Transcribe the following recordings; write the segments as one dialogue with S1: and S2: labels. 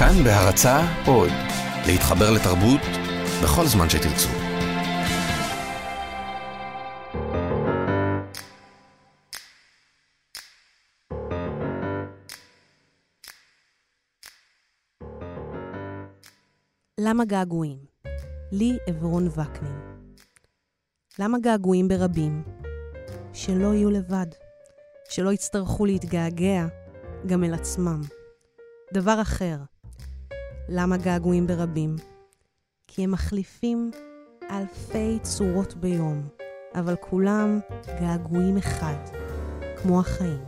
S1: כאן בהרצה עוד, להתחבר לתרבות בכל זמן שתרצו.
S2: למה געגועים? לי עברון וקנין. למה געגועים ברבים? שלא יהיו לבד. שלא יצטרכו להתגעגע גם אל עצמם. דבר אחר, למה געגועים ברבים? כי הם מחליפים אלפי צורות ביום, אבל כולם געגועים אחד, כמו החיים.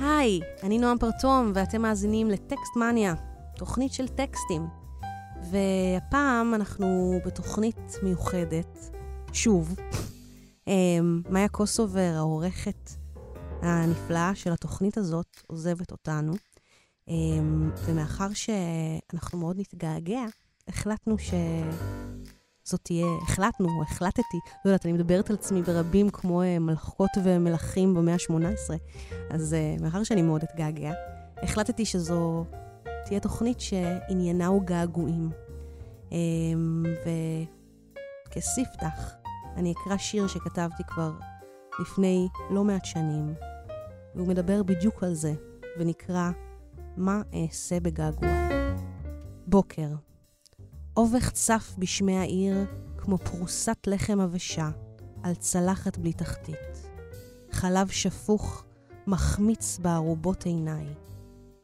S2: היי, אני נועם פרטום, ואתם מאזינים לטקסט מניה, תוכנית של טקסטים. והפעם אנחנו בתוכנית מיוחדת, שוב. אמ, מאיה קוסובר, העורכת הנפלאה של התוכנית הזאת, עוזבת אותנו. אמ, ומאחר שאנחנו מאוד נתגעגע, החלטנו ש... זאת תהיה, החלטנו, החלטתי, לא יודעת, אני מדברת על עצמי ברבים כמו uh, מלכות ומלכים במאה ה-18, אז uh, מאחר שאני מאוד אתגעגע, החלטתי שזו תהיה תוכנית שעניינה הוא געגועים. Um, וכספתח, אני אקרא שיר שכתבתי כבר לפני לא מעט שנים, והוא מדבר בדיוק על זה, ונקרא "מה אעשה בגעגועי". בוקר. אובך צף בשמי העיר כמו פרוסת לחם עבשה על צלחת בלי תחתית. חלב שפוך מחמיץ בערובות עיניי.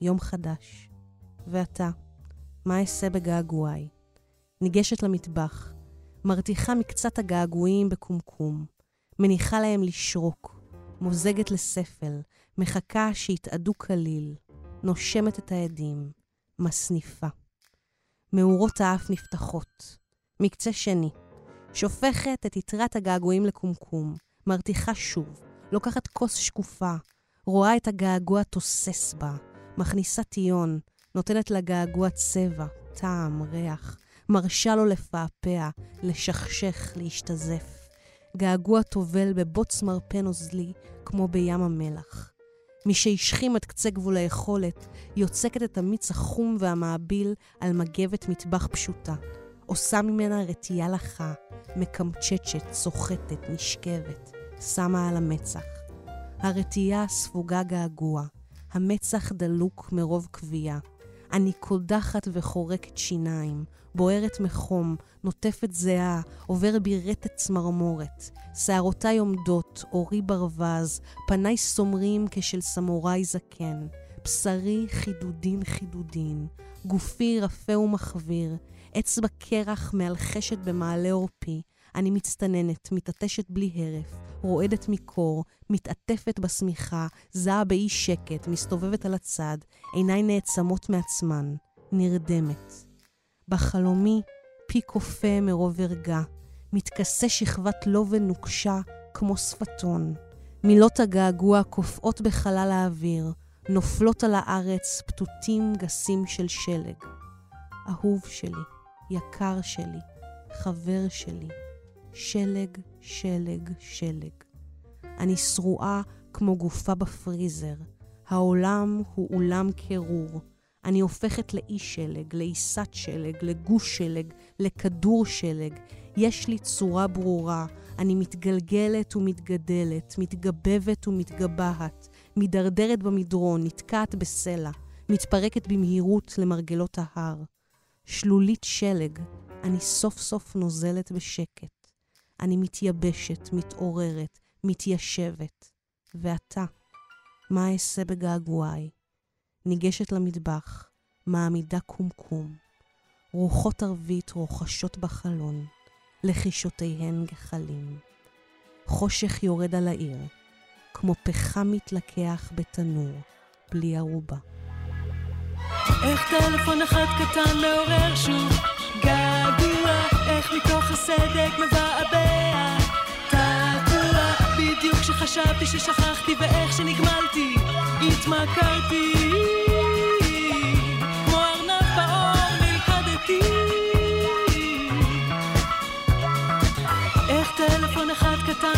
S2: יום חדש. ואתה, מה אעשה בגעגועי? ניגשת למטבח, מרתיחה מקצת הגעגועים בקומקום, מניחה להם לשרוק, מוזגת לספל, מחכה שיתאדו כליל, נושמת את העדים, מסניפה. מאורות האף נפתחות. מקצה שני. שופכת את יתרת הגעגועים לקומקום. מרתיחה שוב. לוקחת כוס שקופה. רואה את הגעגוע תוסס בה. מכניסה טיון. נותנת לגעגוע צבע, טעם, ריח. מרשה לו לפעפע, לשכשך, להשתזף. געגוע טובל בבוץ מרפא נוזלי, כמו בים המלח. משהשכים עד קצה גבול היכולת, יוצקת את המיץ החום והמעביל על מגבת מטבח פשוטה. עושה ממנה רטייה לחה, מקמצ'צ'ת, סוחטת, נשכבת, שמה על המצח. הרטייה ספוגה געגוע, המצח דלוק מרוב כווייה. אני קודחת וחורקת שיניים, בוערת מחום, נוטפת זיעה, עובר בי רטט צמרמורת. שערותיי עומדות, אורי ברווז, פניי סומרים כשל סמוראי זקן. בשרי חידודין חידודין, גופי רפה ומחוויר, אצבע קרח מאלחשת במעלה עורפי. אני מצטננת, מתעטשת בלי הרף, רועדת מקור, מתעטפת בשמיכה, זעה באי שקט, מסתובבת על הצד, עיניי נעצמות מעצמן, נרדמת. בחלומי פי כופה מרוב ערגה, מתכסה שכבת לובן נוקשה כמו שפתון. מילות הגעגוע קופאות בחלל האוויר, נופלות על הארץ פתותים גסים של שלג. אהוב שלי, יקר שלי, חבר שלי, שלג, שלג, שלג. אני שרועה כמו גופה בפריזר. העולם הוא אולם קירור. אני הופכת לאי שלג, לעיסת שלג, לגוש שלג, לכדור שלג. יש לי צורה ברורה. אני מתגלגלת ומתגדלת, מתגבבת ומתגבהת, מידרדרת במדרון, נתקעת בסלע, מתפרקת במהירות למרגלות ההר. שלולית שלג, אני סוף סוף נוזלת בשקט. אני מתייבשת, מתעוררת, מתיישבת. ואתה, מה אעשה בגעגועי? ניגשת למטבח, מעמידה קומקום. רוחות ערבית רוחשות בחלון, לחישותיהן גחלים. חושך יורד על העיר, כמו פחם מתלקח בתנור, בלי ערובה.
S3: איך טלפון אחד קטן מעורר שוב געגוע, איך מתוך הסדק מבעבע שחשבתי ששכחתי ואיך שנגמלתי, התמכרתי. כמו ארנב באור נלכדתי. איך טלפון אחד קטן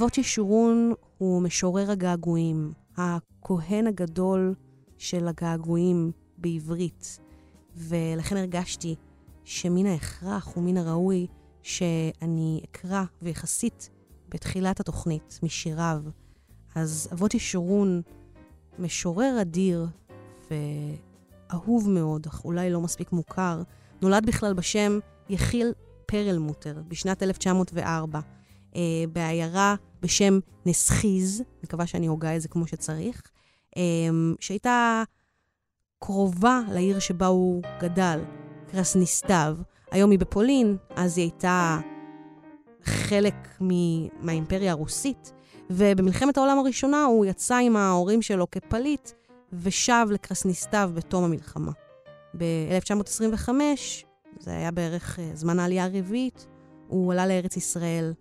S2: אבות ישורון הוא משורר הגעגועים, הכהן הגדול של הגעגועים בעברית, ולכן הרגשתי שמן ההכרח ומן הראוי שאני אקרא ויחסית בתחילת התוכנית משיריו. אז אבות ישורון, משורר אדיר ואהוב מאוד, אך אולי לא מספיק מוכר, נולד בכלל בשם יחיל פרלמוטר בשנת 1904. אה, בעיירה בשם נסחיז, מקווה שאני הוגה את זה כמו שצריך, אה, שהייתה קרובה לעיר שבה הוא גדל, קרסניסטב. היום היא בפולין, אז היא הייתה חלק מ- מהאימפריה הרוסית, ובמלחמת העולם הראשונה הוא יצא עם ההורים שלו כפליט ושב לקרסניסטב בתום המלחמה. ב-1925, זה היה בערך אה, זמן העלייה הרביעית, הוא עלה לארץ ישראל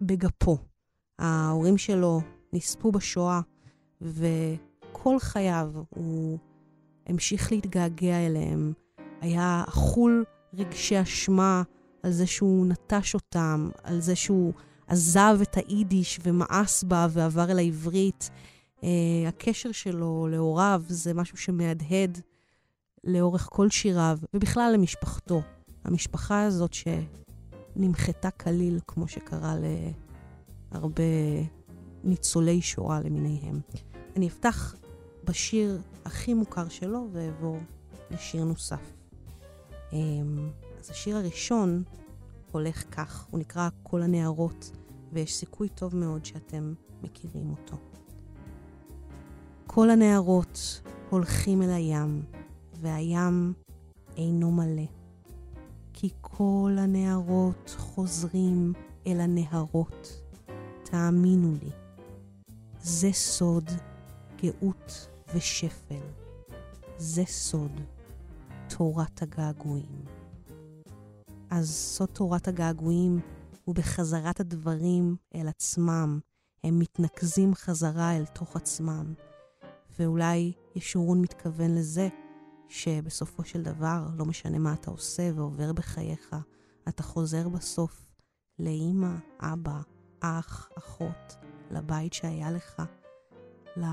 S2: בגפו. ההורים שלו נספו בשואה, וכל חייו הוא המשיך להתגעגע אליהם. היה אכול רגשי אשמה על זה שהוא נטש אותם, על זה שהוא עזב את היידיש ומאס בה ועבר אל העברית. Uh, הקשר שלו להוריו זה משהו שמהדהד לאורך כל שיריו, ובכלל למשפחתו. המשפחה הזאת שנמחתה כליל, כמו שקרה להרבה ניצולי שואה למיניהם. אני אפתח בשיר הכי מוכר שלו ואעבור לשיר נוסף. אמ, אז השיר הראשון הולך כך, הוא נקרא כל הנערות, ויש סיכוי טוב מאוד שאתם מכירים אותו. כל הנערות הולכים אל הים, והים אינו מלא. כי כל הנערות חוזרים אל הנהרות. תאמינו לי, זה סוד גאות ושפל. זה סוד תורת הגעגועים. אז סוד תורת הגעגועים הוא בחזרת הדברים אל עצמם. הם מתנקזים חזרה אל תוך עצמם. ואולי ישורון מתכוון לזה שבסופו של דבר, לא משנה מה אתה עושה ועובר בחייך, אתה חוזר בסוף לאימא, אבא, אח, אחות, לבית שהיה לך, ל...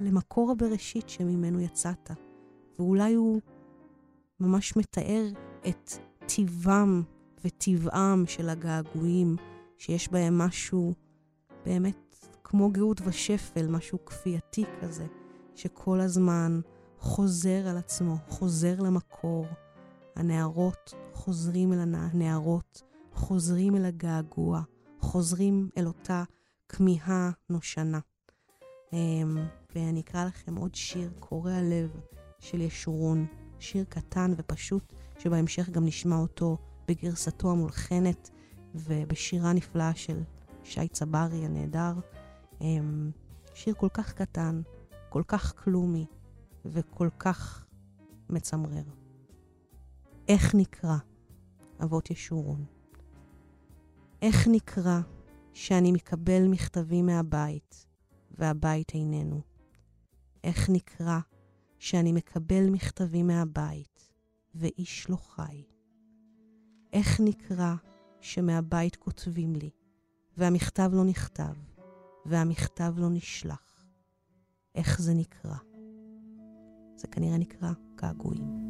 S2: למקור הבראשית שממנו יצאת. ואולי הוא ממש מתאר את טיבם וטבעם של הגעגועים, שיש בהם משהו באמת כמו גאות ושפל, משהו כפייתי כזה, שכל הזמן חוזר על עצמו, חוזר למקור. הנערות חוזרים אל הנערות, חוזרים אל הגעגוע, חוזרים אל אותה כמיהה נושנה. אמ, ואני אקרא לכם עוד שיר קורע לב של ישורון, שיר קטן ופשוט, שבהמשך גם נשמע אותו בגרסתו המולחנת ובשירה נפלאה של שי צברי הנהדר. אמ, שיר כל כך קטן, כל כך כלומי וכל כך מצמרר. איך נקרא אבות ישורון? איך נקרא שאני מקבל מכתבים מהבית והבית איננו? איך נקרא שאני מקבל מכתבים מהבית ואיש לא חי? איך נקרא שמהבית כותבים לי והמכתב לא נכתב והמכתב לא נשלח? איך זה נקרא? זה כנראה נקרא געגועים.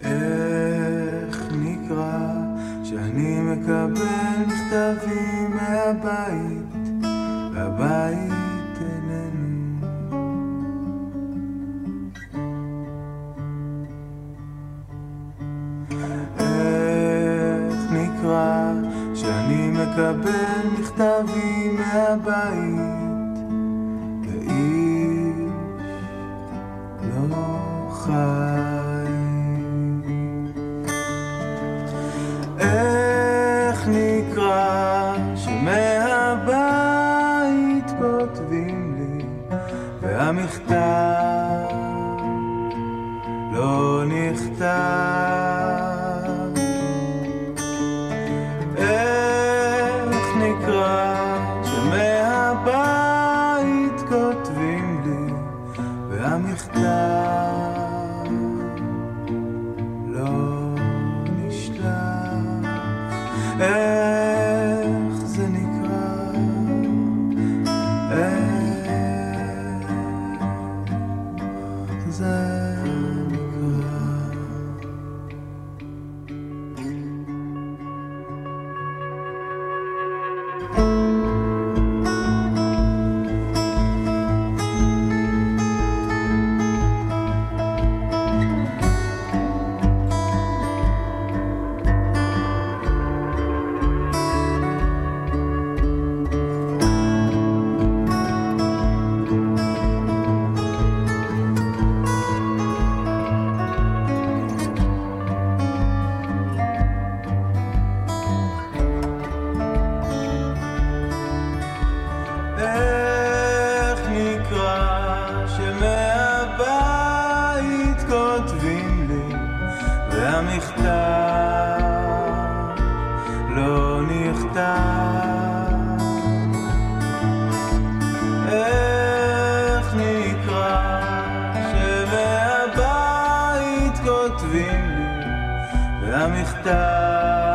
S4: איך נקרא שאני מקבל מכתבים מהבית, והבית איננו. איך נקרא שאני מקבל מכתבים מהבית, חי. איך נקרא כותבים לי והמכתב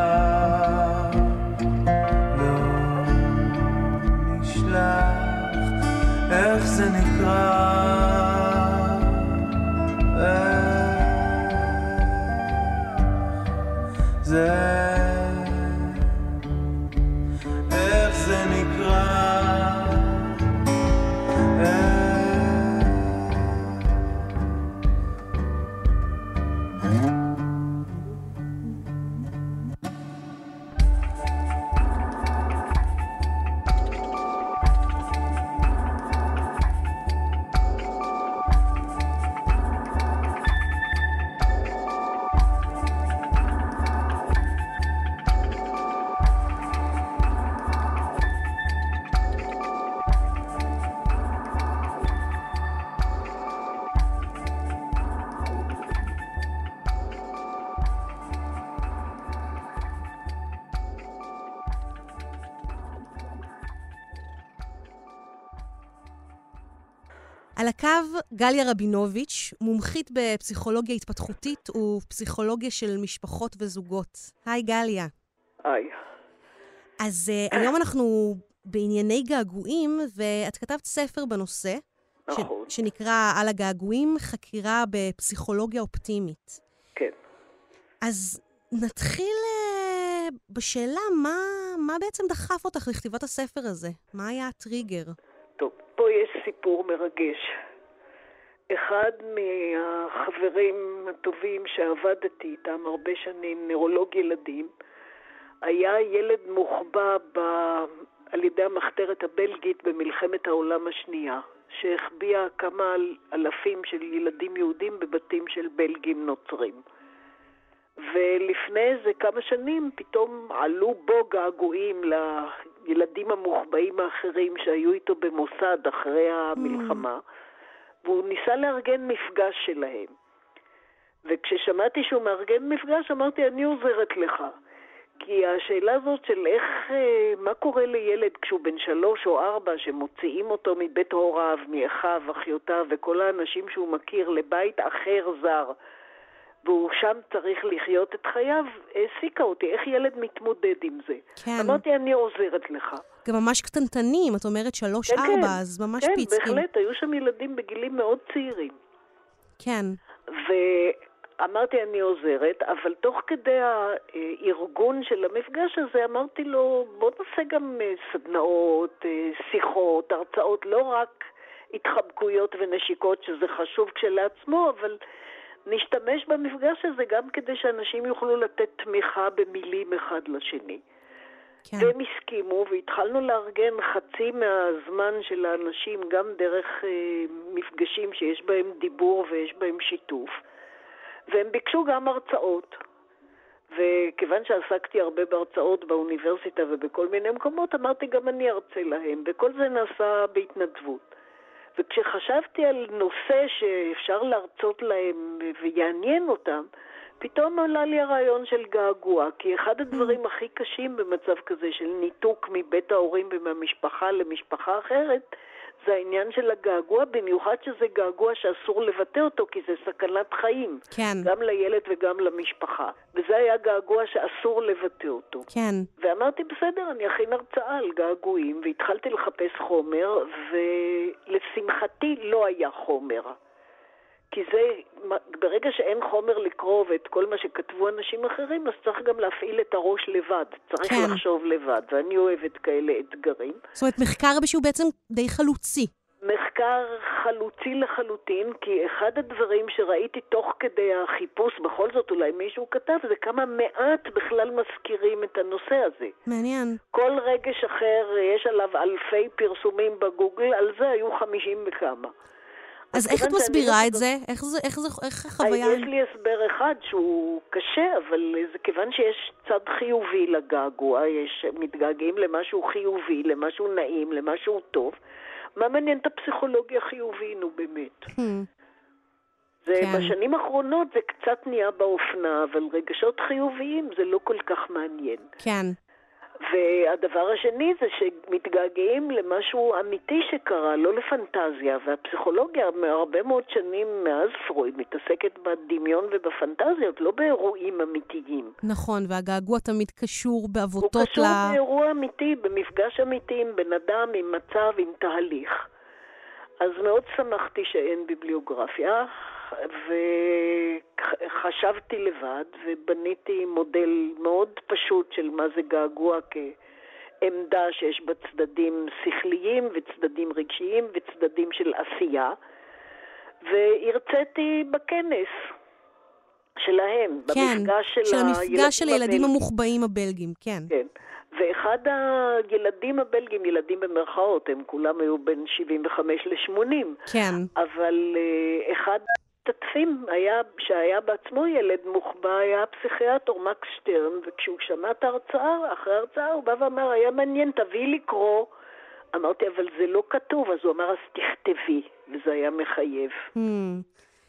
S2: גליה רבינוביץ', מומחית בפסיכולוגיה התפתחותית ופסיכולוגיה של משפחות וזוגות. היי גליה.
S5: היי.
S2: אז uh, היום אנחנו בענייני געגועים, ואת כתבת ספר בנושא, ש-
S5: נכון.
S2: שנקרא על הגעגועים, חקירה בפסיכולוגיה אופטימית.
S5: כן.
S2: אז נתחיל uh, בשאלה, מה, מה בעצם דחף אותך לכתיבת הספר הזה? מה היה הטריגר?
S5: טוב, פה יש סיפור מרגש. אחד מהחברים הטובים שעבדתי איתם הרבה שנים, נוירולוג ילדים, היה ילד מוחבא ב... על ידי המחתרת הבלגית במלחמת העולם השנייה, שהחביאה כמה אל- אלפים של ילדים יהודים בבתים של בלגים נוצרים. ולפני איזה כמה שנים פתאום עלו בו געגועים לילדים המוחבאים האחרים שהיו איתו במוסד אחרי המלחמה, והוא ניסה לארגן מפגש שלהם. וכששמעתי שהוא מארגן מפגש, אמרתי, אני עוזרת לך. כי השאלה הזאת של איך, אה, מה קורה לילד כשהוא בן שלוש או ארבע, שמוציאים אותו מבית הוריו, מאחיו, אחיותיו וכל האנשים שהוא מכיר לבית אחר זר, והוא שם צריך לחיות את חייו, העסיקה אותי, איך ילד מתמודד עם זה.
S2: כן.
S5: אמרתי, אני עוזרת לך.
S2: גם ממש קטנטנים, את אומרת
S5: כן,
S2: שלוש-ארבע,
S5: כן.
S2: אז ממש
S5: כן,
S2: פיצקים.
S5: בהחלט, היו שם ילדים בגילים מאוד צעירים.
S2: כן.
S5: ואמרתי, אני עוזרת, אבל תוך כדי הארגון של המפגש הזה אמרתי לו, בוא נעשה גם אה, סדנאות, אה, שיחות, הרצאות, לא רק התחבקויות ונשיקות, שזה חשוב כשלעצמו, אבל נשתמש במפגש הזה גם כדי שאנשים יוכלו לתת תמיכה במילים אחד לשני.
S2: כן.
S5: והם הסכימו, והתחלנו לארגן חצי מהזמן של האנשים, גם דרך אה, מפגשים שיש בהם דיבור ויש בהם שיתוף. והם ביקשו גם הרצאות. וכיוון שעסקתי הרבה בהרצאות באוניברסיטה ובכל מיני מקומות, אמרתי גם אני ארצה להם, וכל זה נעשה בהתנדבות. וכשחשבתי על נושא שאפשר להרצות להם ויעניין אותם, פתאום עלה לי הרעיון של געגוע, כי אחד הדברים הכי קשים במצב כזה של ניתוק מבית ההורים ומהמשפחה למשפחה אחרת, זה העניין של הגעגוע, במיוחד שזה געגוע שאסור לבטא אותו, כי זה סכנת חיים.
S2: כן.
S5: גם לילד וגם למשפחה. וזה היה געגוע שאסור לבטא אותו.
S2: כן.
S5: ואמרתי, בסדר, אני אכין הרצאה על געגועים, והתחלתי לחפש חומר, ולשמחתי לא היה חומר. כי זה, ברגע שאין חומר לקרוא ואת כל מה שכתבו אנשים אחרים, אז צריך גם להפעיל את הראש לבד. צריך
S2: כן.
S5: לחשוב לבד, ואני אוהבת כאלה אתגרים.
S2: זאת אומרת, מחקר שהוא בעצם די חלוצי.
S5: מחקר חלוצי לחלוטין, כי אחד הדברים שראיתי תוך כדי החיפוש, בכל זאת אולי מישהו כתב, זה כמה מעט בכלל מזכירים את הנושא הזה.
S2: מעניין.
S5: כל רגש אחר, יש עליו אלפי פרסומים בגוגל, על זה היו חמישים וכמה.
S2: אז איך את מסבירה את זה? איך זה, איך זה, איך החוויה...
S5: יש לי הסבר אחד שהוא קשה, אבל זה כיוון שיש צד חיובי לגעגוע, יש מתגעגעים למשהו חיובי, למשהו נעים, למשהו טוב. מה מעניין את הפסיכולוגיה חיובי, נו באמת.
S2: Hmm,
S5: זה
S2: כן.
S5: בשנים האחרונות זה קצת נהיה באופנה, אבל רגשות חיוביים זה לא כל כך מעניין.
S2: כן.
S5: והדבר השני זה שמתגעגעים למשהו אמיתי שקרה, לא לפנטזיה. והפסיכולוגיה מהרבה מאוד שנים מאז פרויד מתעסקת בדמיון ובפנטזיות, לא באירועים אמיתיים.
S2: נכון, והגעגוע תמיד קשור
S5: הוא
S2: בעבותות
S5: קשור
S2: ל...
S5: באירוע אמיתי, במפגש אמיתי עם בן אדם, עם מצב, עם תהליך. אז מאוד שמחתי שאין ביבליוגרפיה, וחשבתי לבד, ובניתי מודל מאוד פשוט של מה זה געגוע כעמדה שיש בה צדדים שכליים וצדדים רגשיים וצדדים של עשייה, והרציתי בכנס. שלהם,
S2: כן,
S5: במפגש של,
S2: של המפגש של הילדים. המוחבאים הבלגים, כן.
S5: כן. ואחד הילדים הבלגים, ילדים במרכאות, הם כולם היו בין 75 ל-80,
S2: כן.
S5: אבל אה, אחד המשתתפים היה, שהיה בעצמו ילד מוחבא, היה הפסיכיאטר מקס שטרן, וכשהוא שמע את ההרצאה, אחרי ההרצאה הוא בא ואמר, היה מעניין, תביאי לקרוא. אמרתי, אבל זה לא כתוב, אז הוא אמר, אז תכתבי, וזה היה מחייב.
S2: Hmm.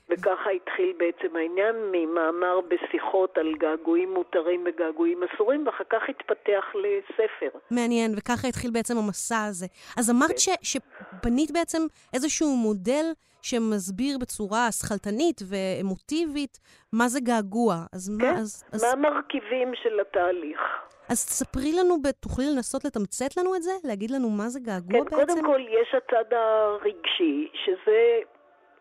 S5: וככה התחיל בעצם העניין ממאמר בשיחות על געגועים מותרים וגעגועים אסורים, ואחר כך התפתח לספר.
S2: מעניין, וככה התחיל בעצם המסע הזה. אז אמרת ש, שבנית בעצם איזשהו מודל שמסביר בצורה שכלתנית ואמוטיבית מה זה געגוע. אז
S5: כן?
S2: מה, אז, אז,
S5: מה המרכיבים של התהליך?
S2: אז תספרי לנו, תוכלי לנסות לתמצת לנו את זה? להגיד לנו מה זה געגוע
S5: כן,
S2: בעצם?
S5: קודם כל יש הצד הרגשי, שזה,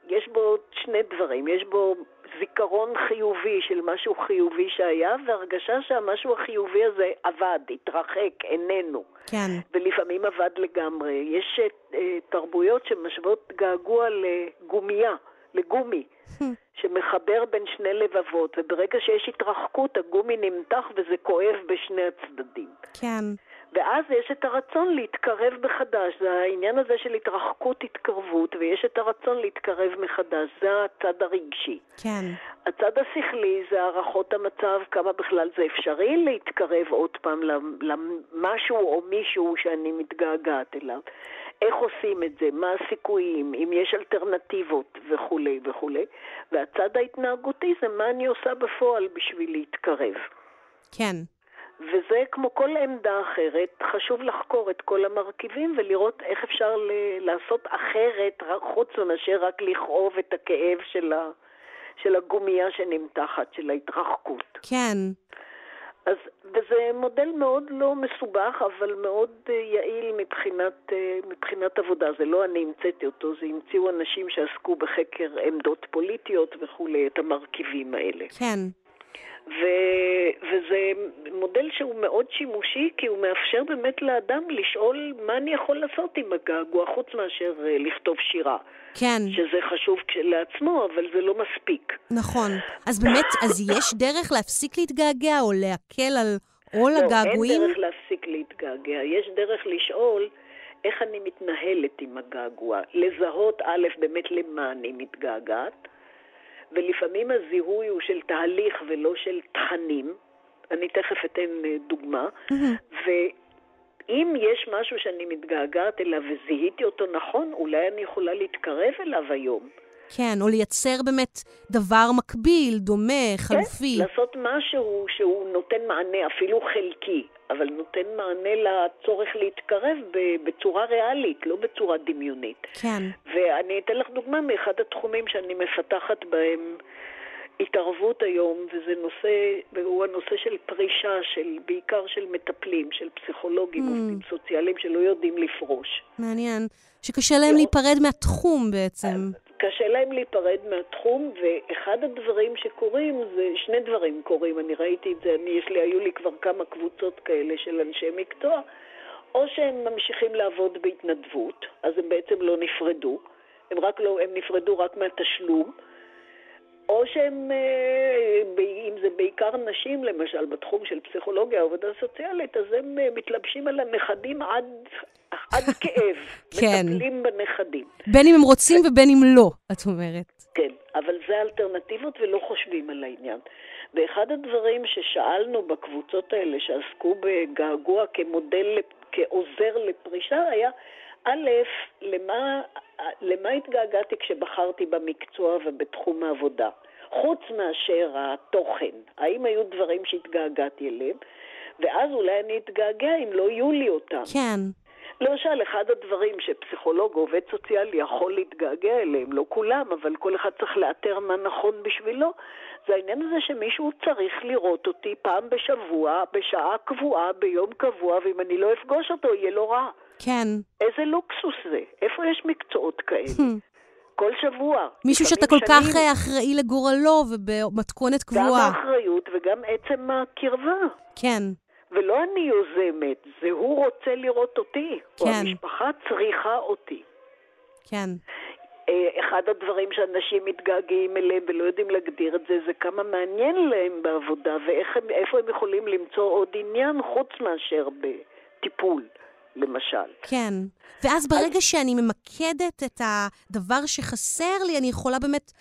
S5: יש בו שני דברים. יש בו זיכרון חיובי של משהו חיובי שהיה, והרגשה שהמשהו החיובי הזה עבד, התרחק, איננו.
S2: כן,
S5: ולפעמים עבד לגמרי. יש אה, תרבויות שמשוות געגוע לגומייה, לגומי, שמחבר בין שני לבבות, וברגע שיש התרחקות, הגומי נמתח וזה כואב בשני הצדדים.
S2: כן,
S5: ואז יש את הרצון להתקרב מחדש, זה העניין הזה של התרחקות התקרבות, ויש את הרצון להתקרב מחדש, זה הצד הרגשי.
S2: כן,
S5: הצד השכלי זה הערכות המצב, כמה בכלל זה אפשרי להתקרב עוד פעם למ- למשהו או מישהו שאני מתגעגעת אליו. איך עושים את זה, מה הסיכויים, אם יש אלטרנטיבות וכולי וכולי. והצד ההתנהגותי זה מה אני עושה בפועל בשביל להתקרב.
S2: כן.
S5: וזה כמו כל עמדה אחרת, חשוב לחקור את כל המרכיבים ולראות איך אפשר ל- לעשות אחרת, חוץ מאשר רק לכאוב את הכאב של, ה- של הגומייה שנמתחת, של ההתרחקות.
S2: כן,
S5: אז, וזה מודל מאוד לא מסובך, אבל מאוד אה, יעיל מבחינת, אה, מבחינת עבודה. זה לא אני המצאתי אותו, זה המציאו אנשים שעסקו בחקר עמדות פוליטיות וכולי, את המרכיבים האלה.
S2: כן,
S5: ו, וזה מודל שהוא מאוד שימושי, כי הוא מאפשר באמת לאדם לשאול מה אני יכול לעשות עם הגעגוע, חוץ מאשר אה, לכתוב שירה,
S2: כן,
S5: שזה חשוב כשלעצמו, אבל זה לא מספיק.
S2: נכון. אז באמת, אז יש דרך להפסיק להתגעגע או להקל על עול
S5: לא,
S2: הגעגועים?
S5: אין דרך להפסיק להתגעגע, יש דרך לשאול איך אני מתנהלת עם הגעגוע. לזהות, א', באמת למה אני מתגעגעת, ולפעמים הזיהוי הוא של תהליך ולא של תכנים. אני תכף אתן אה, דוגמה. ואם יש משהו שאני מתגעגעת אליו וזיהיתי אותו נכון, אולי אני יכולה להתקרב אליו היום.
S2: כן, או לייצר באמת דבר מקביל, דומה, חלופי.
S5: כן, לעשות משהו שהוא נותן מענה, אפילו חלקי, אבל נותן מענה לצורך להתקרב בצורה ריאלית, לא בצורה דמיונית.
S2: כן,
S5: ואני אתן לך דוגמה מאחד התחומים שאני מפתחת בהם התערבות היום, וזה נושא, והוא הנושא של פרישה, של, בעיקר של מטפלים, של פסיכולוגים,
S2: Mm.
S5: עובדים סוציאליים שלא יודעים לפרוש.
S2: מעניין. שקשה להם להיפרד מהתחום בעצם.
S5: קשה להם להיפרד מהתחום, ואחד הדברים שקורים, זה שני דברים קורים, אני ראיתי את זה, אני, יש לי, היו לי כבר כמה קבוצות כאלה של אנשי מקצוע, או שהם ממשיכים לעבוד בהתנדבות, אז הם בעצם לא נפרדו, הם רק לא, הם נפרדו רק מהתשלום, או שהם, אה, אם זה בעיקר נשים, למשל, בתחום של פסיכולוגיה, עבודה סוציאלית, אז הם אה, מתלבשים על הנכדים עד, עד כאב.
S2: כן.
S5: מטפלים בנכדים.
S2: בין אם הם רוצים ובין אם לא, את אומרת.
S5: כן, אבל זה אלטרנטיבות ולא חושבים על העניין. ואחד הדברים ששאלנו בקבוצות האלה שעסקו בגעגוע כמודל, כעוזר לפרישה, היה, א', למה, למה התגעגעתי כשבחרתי במקצוע ובתחום העבודה? חוץ מאשר התוכן, האם היו דברים שהתגעגעתי אליהם? ואז אולי אני אתגעגע אם לא יהיו לי אותם.
S2: כן,
S5: למשל, אחד הדברים שפסיכולוג או עובד סוציאלי יכול להתגעגע אליהם, לא כולם, אבל כל אחד צריך לאתר מה נכון בשבילו, זה העניין הזה שמישהו צריך לראות אותי פעם בשבוע, בשעה קבועה, ביום קבוע, ואם אני לא אפגוש אותו, יהיה לו רע.
S2: כן.
S5: איזה לוקסוס זה? איפה יש מקצועות כאלה? כל שבוע.
S2: מישהו שאתה כל כך
S5: שנים.
S2: אה, אחראי לגורלו ובמתכונת
S5: גם
S2: קבועה.
S5: האחריות וגם עצם הקרבה.
S2: כן,
S5: ולא אני יוזמת, זה הוא רוצה לראות אותי, או
S2: כן.
S5: המשפחה צריכה אותי.
S2: כן.
S5: אה, אחד הדברים שאנשים מתגעגעים אליהם ולא יודעים להגדיר את זה, זה כמה מעניין להם בעבודה ואיפה הם יכולים למצוא עוד עניין חוץ מאשר בטיפול, למשל.
S2: כן. ואז ברגע שאני ממקדת את הדבר שחסר לי, אני יכולה באמת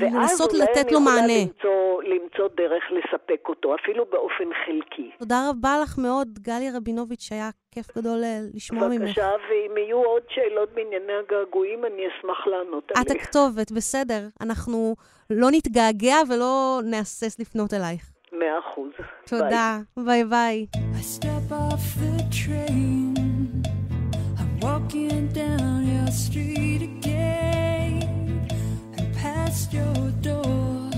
S5: ואז
S2: לנסות
S5: אולי
S2: לתת
S5: אני
S2: לו
S5: יכולה
S2: מענה.
S5: למצוא למצוא, למצוא דרך לספק אותו, אפילו באופן חלקי.
S2: תודה רבה לך מאוד, גליה רבינוביץ', היה כיף גדול אה, לשמוע ממך.
S5: בבקשה, ואם יהיו עוד שאלות בענייני הגעגועים, אני אשמח לענות
S2: את
S5: עליהן.
S2: הכתובת, בסדר. אנחנו לא נתגעגע ולא נהסס לפנות אלייך.
S5: מאה אחוז. ביי.
S2: תודה, ביי ביי.
S6: I step off the train. Walking down your street again and past your door.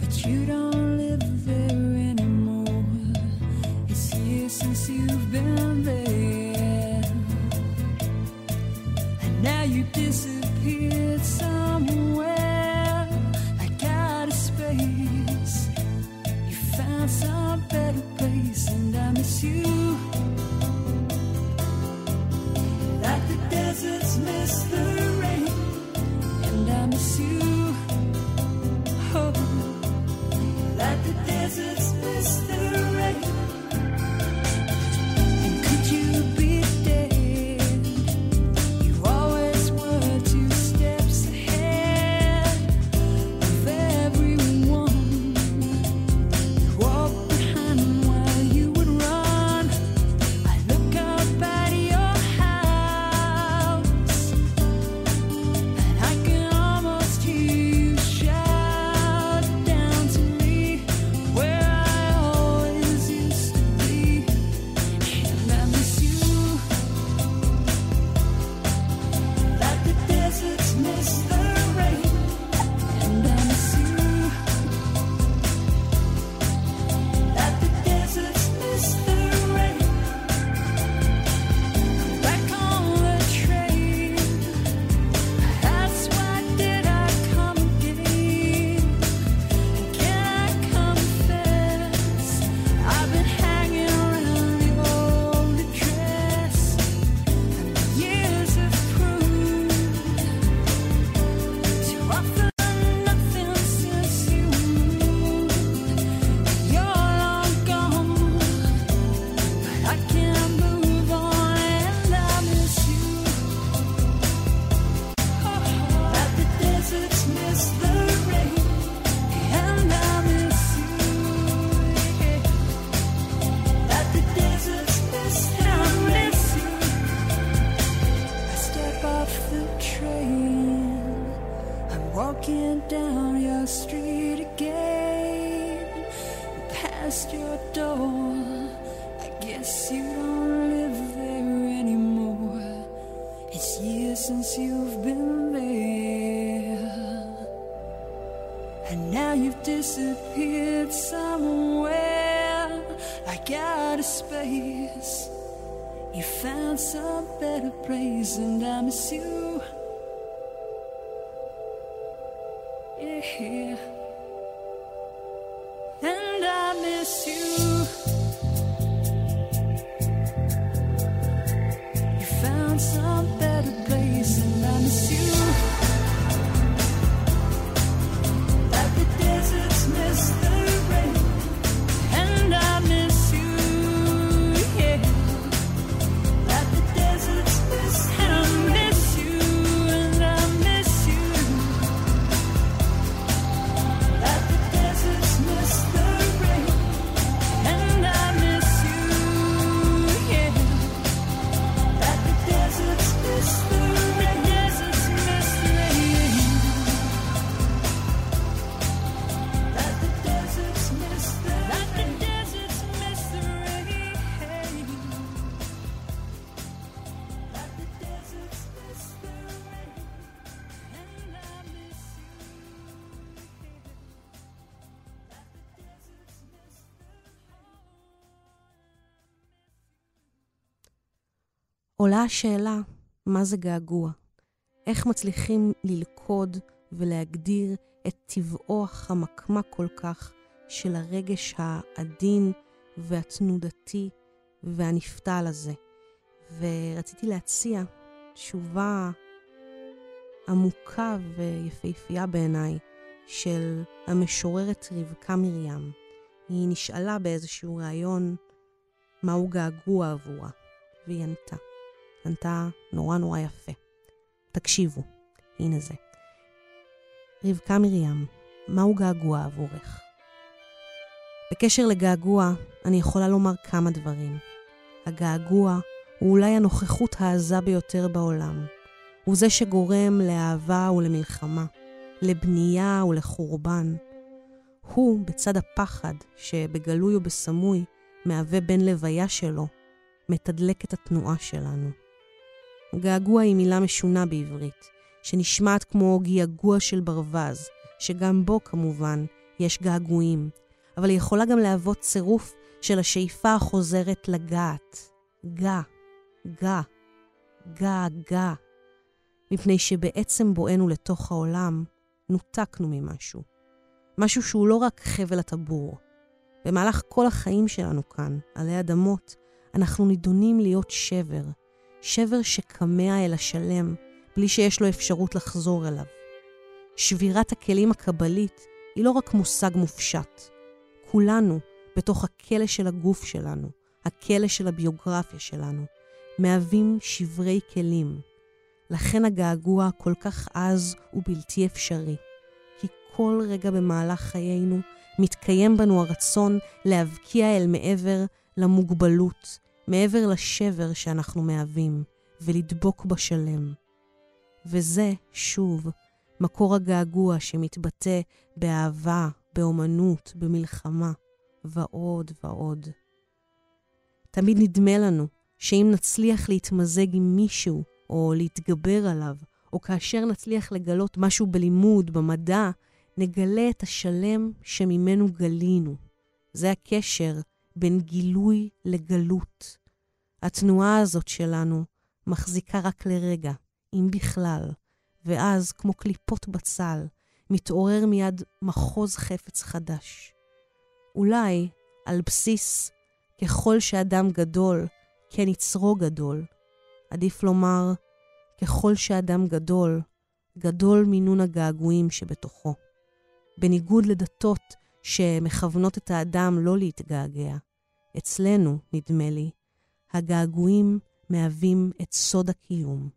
S6: But you don't live there anymore. It's years since you've been there. And now you disappeared somewhere like out of space. You found some better place, and I miss you. Deserts miss the rain, and I miss you. Oh, like the deserts miss the walking down your street again, past your door. I guess you don't live there anymore. It's years since you've been there, and now you've disappeared somewhere like out of space. You found some better place, and I miss you. Yeah. And I miss you. You found some
S2: עולה השאלה, מה זה געגוע? איך מצליחים ללכוד ולהגדיר את טבעו החמקמק כל כך של הרגש העדין והתנודתי והנפתל הזה? ורציתי להציע תשובה עמוקה ויפהפייה בעיניי של המשוררת רבקה מרים. היא נשאלה באיזשהו ראיון מהו געגוע עבורה, והיא ענתה. ענתה נורא נורא יפה. תקשיבו, הנה זה. רבקה מרים, מהו געגוע עבורך? בקשר לגעגוע, אני יכולה לומר כמה דברים. הגעגוע הוא אולי הנוכחות העזה ביותר בעולם. הוא זה שגורם לאהבה ולמלחמה, לבנייה ולחורבן. הוא, בצד הפחד, שבגלוי ובסמוי מהווה בן לוויה שלו, מתדלק את התנועה שלנו. געגוע היא מילה משונה בעברית, שנשמעת כמו גיעגוע של ברווז, שגם בו כמובן יש געגועים, אבל היא יכולה גם להוות צירוף של השאיפה החוזרת לגעת. גע, גע, גע, גע. מפני שבעצם בואנו לתוך העולם, נותקנו ממשהו. משהו שהוא לא רק חבל הטבור. במהלך כל החיים שלנו כאן, עלי אדמות, אנחנו נידונים להיות שבר. שבר שקמע אל השלם, בלי שיש לו אפשרות לחזור אליו. שבירת הכלים הקבלית היא לא רק מושג מופשט. כולנו, בתוך הכלא של הגוף שלנו, הכלא של הביוגרפיה שלנו, מהווים שברי כלים. לכן הגעגוע כל כך עז ובלתי אפשרי. כי כל רגע במהלך חיינו מתקיים בנו הרצון להבקיע אל מעבר למוגבלות, מעבר לשבר שאנחנו מהווים, ולדבוק בשלם. וזה, שוב, מקור הגעגוע שמתבטא באהבה, באומנות, במלחמה, ועוד ועוד. תמיד נדמה לנו שאם נצליח להתמזג עם מישהו, או להתגבר עליו, או כאשר נצליח לגלות משהו בלימוד, במדע, נגלה את השלם שממנו גלינו. זה הקשר בין גילוי לגלות. התנועה הזאת שלנו מחזיקה רק לרגע, אם בכלל, ואז, כמו קליפות בצל, מתעורר מיד מחוז חפץ חדש. אולי על בסיס ככל שאדם גדול, כן יצרו גדול. עדיף לומר, ככל שאדם גדול, גדול מינון הגעגועים שבתוכו. בניגוד לדתות שמכוונות את האדם לא להתגעגע, אצלנו, נדמה לי, הגעגועים מהווים את סוד הקיום.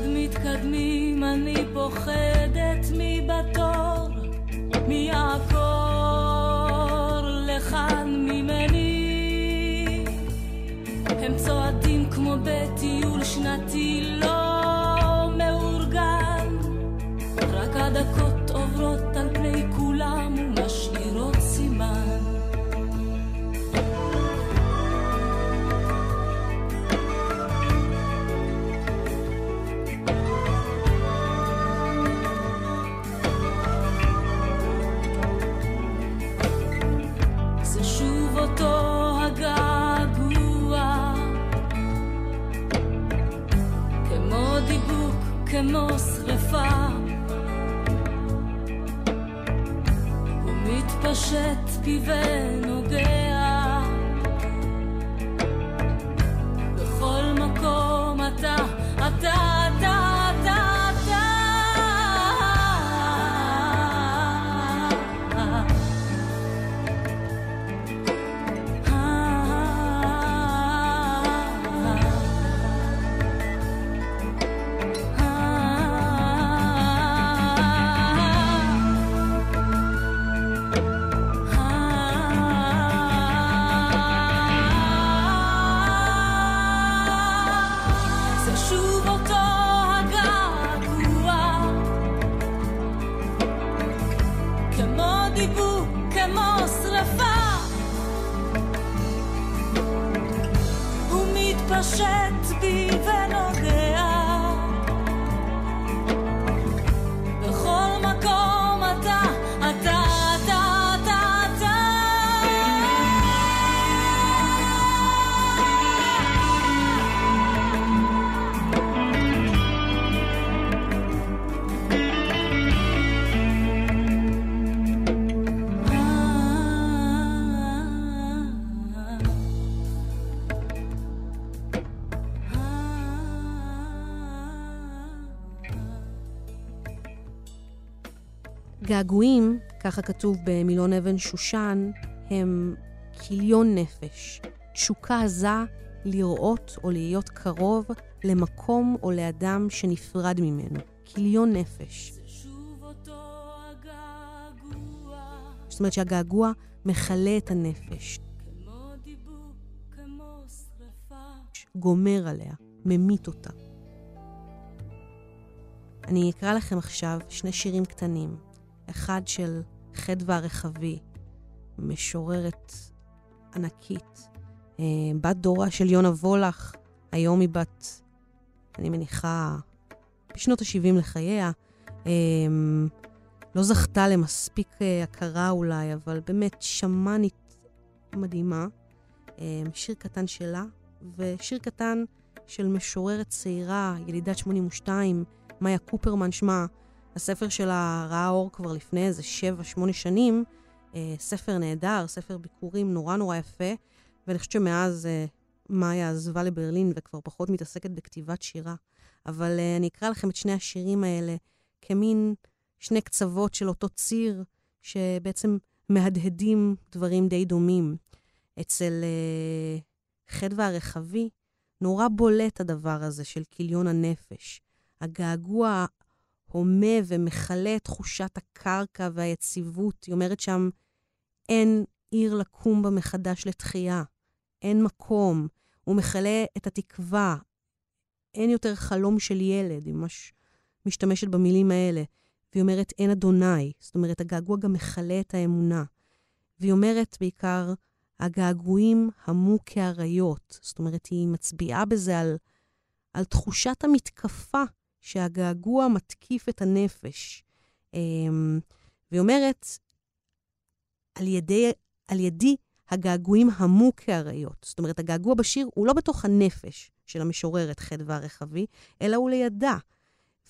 S3: מתקדמים, אני פוחדת
S2: געגועים, ככה כתוב במילון אבן שושן, הם כיליון נפש. תשוקה עזה לראות או להיות קרוב למקום או לאדם שנפרד ממנו. כיליון נפש. זאת אומרת שהגעגוע מכלה את הנפש,
S3: כמו דיבוק, כמו שרפה
S2: גומר עליה, ממית אותה. אני אקרא לכם עכשיו שני שירים קטנים. אחד של חדווה הרחבי, משוררת ענקית, אה, בת דורה של יונה וולך, היום היא בת, אני מניחה, בשנות ה-70 לחייה. אה, לא זכתה למספיק אה, הכרה אולי, אבל באמת שמאנית מדהימה. שיר קטן שלה, ושיר קטן של משוררת צעירה, ילידת 82, מאיה קופרמן שמה. הספר שלה ראה אור כבר לפני איזה 7-8 שנים. אה, ספר נהדר, ספר ביקורים נורא נורא יפה, ואני חושבת שמאז אה, מאיה עזבה לברלין וכבר פחות מתעסקת בכתיבת שירה. אבל אה, אני אקרא לכם את שני השירים האלה כמין שני קצוות של אותו ציר, שבעצם מהדהדים דברים די דומים. אצל חדווה הרחבי, נורא בולט הדבר הזה של כיליון הנפש. הגעגוע הומה ומכלה את תחושת הקרקע והיציבות. היא אומרת שם, אין עיר לקום בה מחדש לתחייה, אין מקום. הוא מכלה את התקווה. אין יותר חלום של ילד, היא ממש משתמשת במילים האלה. והיא אומרת, אין אדוני. זאת אומרת, הגעגוע גם מכלה את האמונה. והיא אומרת בעיקר, הגעגועים המו כאריות. זאת אומרת, היא מצביעה בזה על, על תחושת המתקפה שהגעגוע מתקיף את הנפש. אמ, והיא אומרת, על, ידי, על ידי הגעגועים המו כאריות. זאת אומרת, הגעגוע בשיר הוא לא בתוך הנפש של המשוררת חדווה הרחבי, אלא הוא לידה.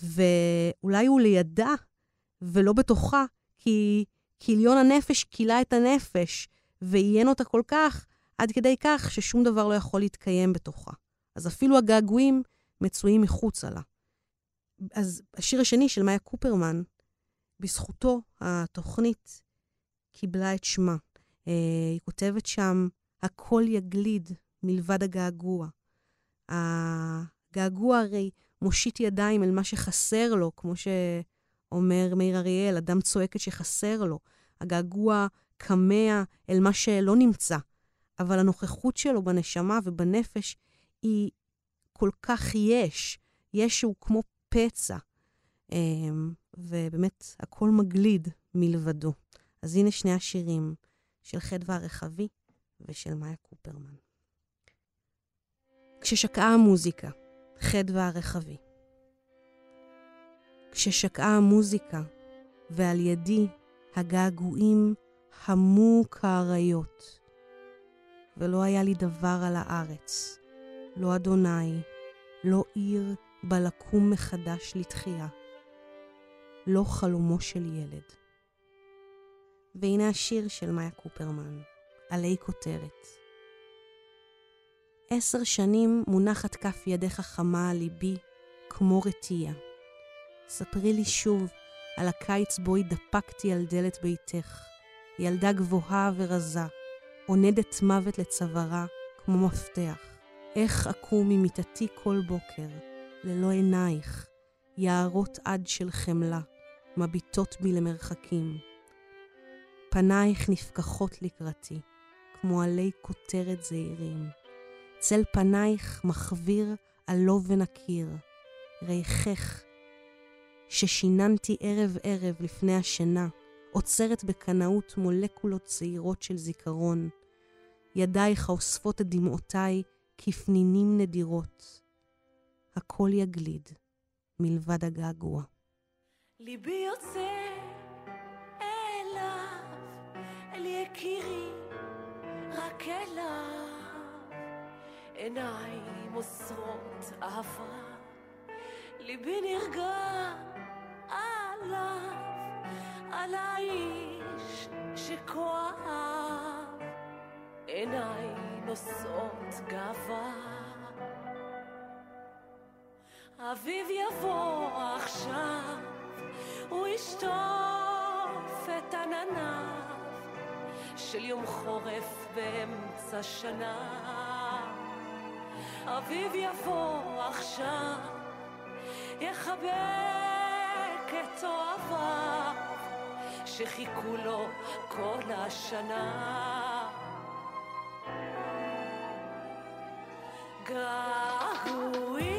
S2: ואולי הוא לידה ולא בתוכה, כי כיליון הנפש כילה את הנפש, ועיין אותה כל כך, עד כדי כך ששום דבר לא יכול להתקיים בתוכה. אז אפילו הגעגועים מצויים מחוצה לה. אז השיר השני של מאיה קופרמן, בזכותו התוכנית קיבלה את שמה. אה, היא כותבת שם, הכל יגליד מלבד הגעגוע. הגעגוע הרי מושיט ידיים אל מה שחסר לו, כמו שאומר מאיר אריאל, אדם צועקת שחסר לו. הגעגוע כמע אל מה שלא נמצא, אבל הנוכחות שלו בנשמה ובנפש היא כל כך יש. יש שהוא כמו פצע. אמ, ובאמת הכל מגליד מלבדו. אז הנה שני השירים של חדווה הרחבי ושל מאיה קופרמן. כששקעה המוזיקה, חדווה הרחבי. כששקעה המוזיקה, ועל ידי הגעגועים המו כאריות. ולא היה לי דבר על הארץ, לא אדוני, לא עיר בה לקום מחדש לתחייה, לא חלומו של ילד. והנה השיר של מאיה קופרמן, עלי כותרת. עשר שנים מונחת כף ידך חמה על ליבי, כמו רטייה. ספרי לי שוב על הקיץ בו התדפקתי על דלת ביתך, ילדה גבוהה ורזה, עונדת מוות לצווארה כמו מפתח. איך אקום ממיטתי כל בוקר, ללא עינייך, יערות עד של חמלה, מביטות בי למרחקים. פנייך נפקחות לקראתי, כמו עלי כותרת זעירים. צל פנייך מחוויר עלו ונקיר, ריחך, ששיננתי ערב-ערב לפני השינה, עוצרת בקנאות מולקולות צעירות של זיכרון. ידייך האוספות את דמעותיי כפנינים נדירות. הכל יגליד, מלבד הגעגוע.
S3: ליבי יוצא אליו, אל יקירי, רק אליו. עיניי מוסרות אהבה, ליבי נרגע עליו, על האיש שכה אהב. עיניי נושאות גאווה. אביב יבוא עכשיו, הוא ישטוף את ענניו של יום חורף באמצע שנה. אביב יבוא עכשיו, יחבק את אוהביו שחיכו לו כל השנה. געגועים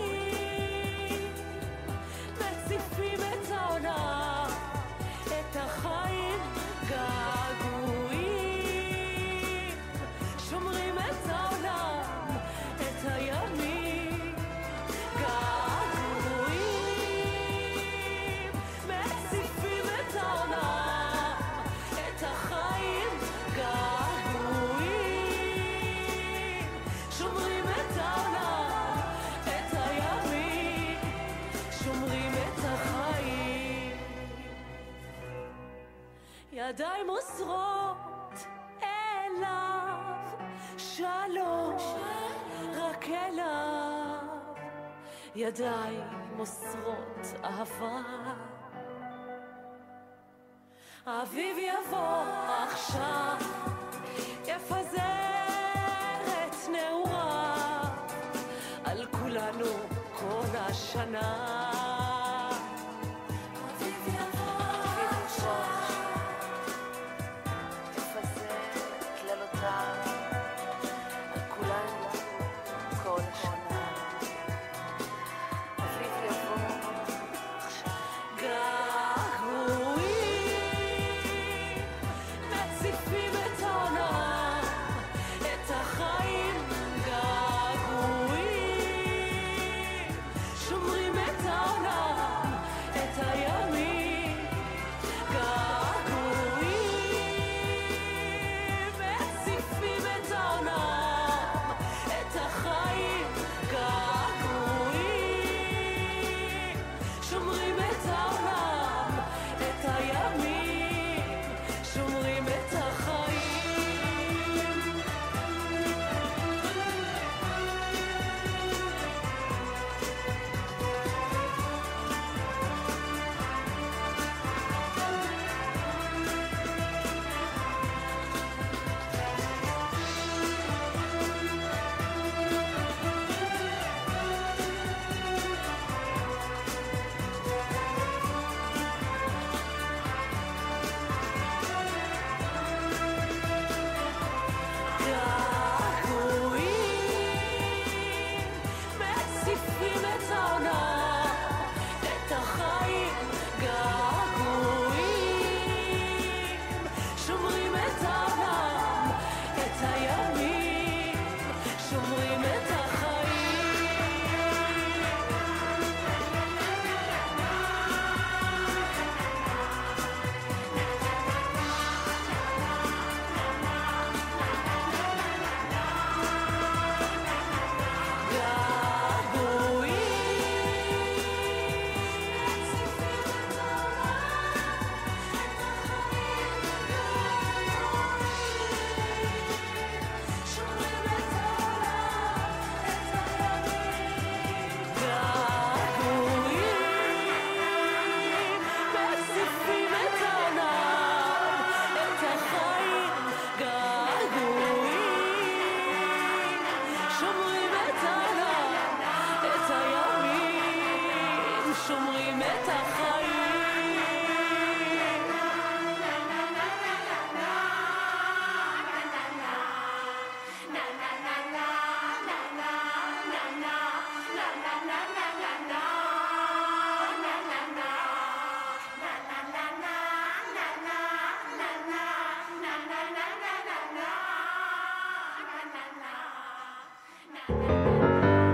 S3: ידיים מוסרות אליו. שלום רק אליו. ידיים מוסרות אהבה. אביב יבוא עכשיו יפזר את נעוריו. על כולנו כל השנה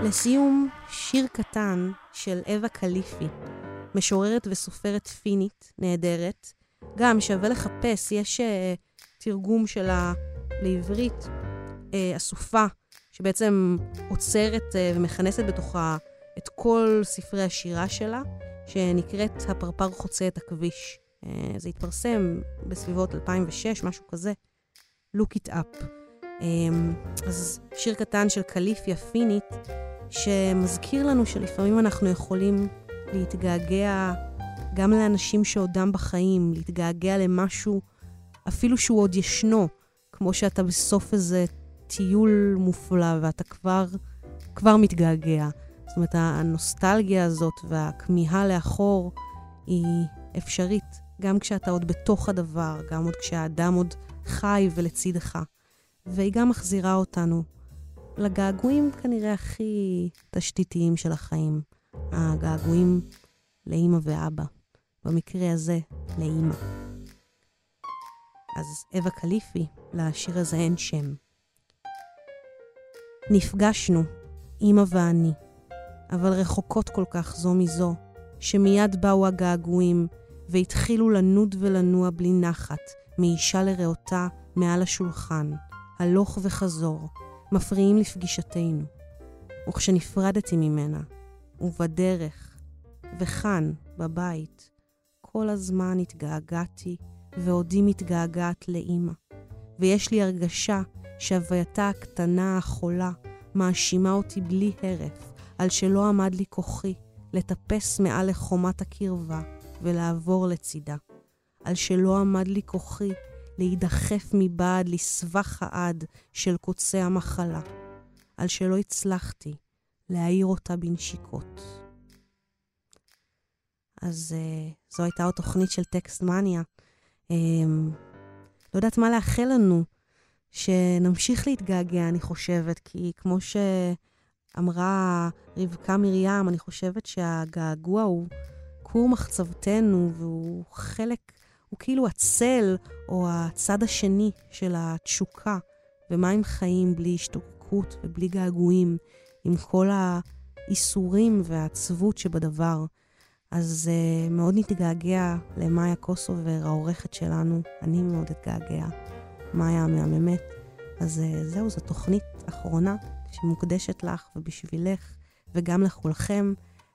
S2: לסיום, שיר קטן של אווה קליפי, משוררת וסופרת פינית נהדרת. גם שווה לחפש, יש uh, תרגום שלה לעברית, uh, אסופה, שבעצם עוצרת uh, ומכנסת בתוכה את כל ספרי השירה שלה, שנקראת הפרפר חוצה את הכביש. Uh, זה התפרסם בסביבות 2006, משהו כזה. Look it up. Um, אז שיר קטן של קליפי הפינית, שמזכיר לנו שלפעמים אנחנו יכולים להתגעגע גם לאנשים שעודם בחיים, להתגעגע למשהו, אפילו שהוא עוד ישנו, כמו שאתה בסוף איזה טיול מופלא ואתה כבר, כבר מתגעגע. זאת אומרת, הנוסטלגיה הזאת והכמיהה לאחור היא אפשרית, גם כשאתה עוד בתוך הדבר, גם עוד כשהאדם עוד חי ולצידך. והיא גם מחזירה אותנו לגעגועים כנראה הכי תשתיתיים של החיים. הגעגועים לאימא ואבא. במקרה הזה, לאימא. אז אווה קליפי, לשיר הזה אין שם. נפגשנו, אימא ואני, אבל רחוקות כל כך זו מזו, שמיד באו הגעגועים, והתחילו לנוד ולנוע בלי נחת, מאישה לרעותה מעל השולחן, הלוך וחזור, מפריעים לפגישתנו. וכשנפרדתי ממנה, ובדרך, וכאן, בבית, כל הזמן התגעגעתי, ועודי מתגעגעת לאימא. ויש לי הרגשה שהווייתה הקטנה החולה מאשימה אותי בלי הרף, על שלא עמד לי כוחי לטפס מעל לחומת הקרבה ולעבור לצידה. על שלא עמד לי כוחי להידחף מבעד לסבך העד של קוצי המחלה. על שלא הצלחתי להעיר אותה בנשיקות. אז uh, זו הייתה עוד תוכנית של טקסט מניה. Um, לא יודעת מה לאחל לנו, שנמשיך להתגעגע, אני חושבת, כי כמו שאמרה רבקה מרים, אני חושבת שהגעגוע הוא כור מחצבתנו, והוא חלק, הוא כאילו הצל או הצד השני של התשוקה. ומה עם חיים בלי השתוקקות ובלי געגועים, עם כל האיסורים והעצבות שבדבר. אז uh, מאוד נתגעגע למאיה קוסובר, העורכת שלנו. אני מאוד אתגעגע. מאיה המהממת. אז uh, זהו, זו תוכנית אחרונה שמוקדשת לך ובשבילך, וגם לכולכם.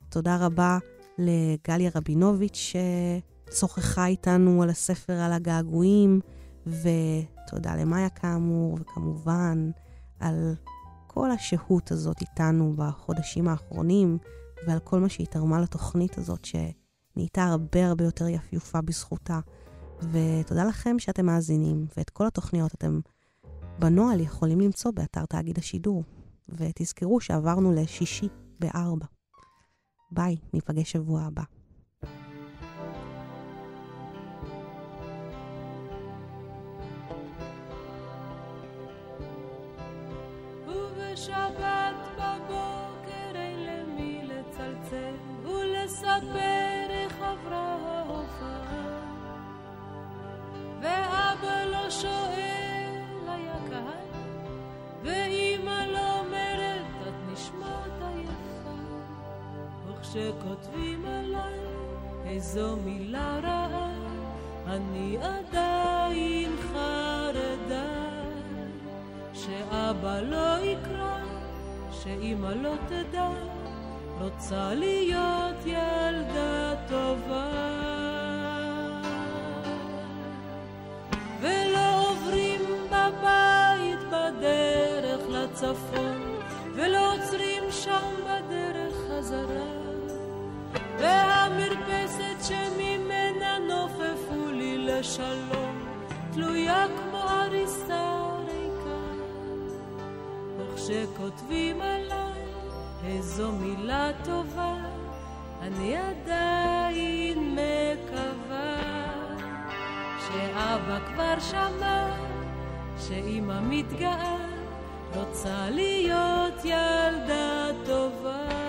S2: תודה רבה לגליה רבינוביץ' ששוחחה איתנו על הספר על הגעגועים, ותודה למאיה כאמור, וכמובן על כל השהות הזאת איתנו בחודשים האחרונים. ועל כל מה שהיא תרמה לתוכנית הזאת, שנהייתה הרבה הרבה יותר יפיופה בזכותה. ותודה לכם שאתם מאזינים, ואת כל התוכניות אתם בנוהל יכולים למצוא באתר תאגיד השידור. ותזכרו שעברנו לשישי בארבע. ביי, ניפגש שבוע הבא.
S7: וכשכותבים עליי איזו מילה רעה, אני עדיין חרדה. שאבא לא יקרא, שאמא לא תדע, רוצה להיות ילדה טובה. ולא עוברים בבית בדרך לצפון, ולא עוצרים שם בדרך חזרה. והמרפסת שממנה נופפו לי לשלום, תלויה כמו עריסה ריקה. וכשכותבים עליי איזו מילה טובה, אני עדיין מקווה שאבא כבר שמע שאמא מתגאה רוצה להיות ילדה טובה.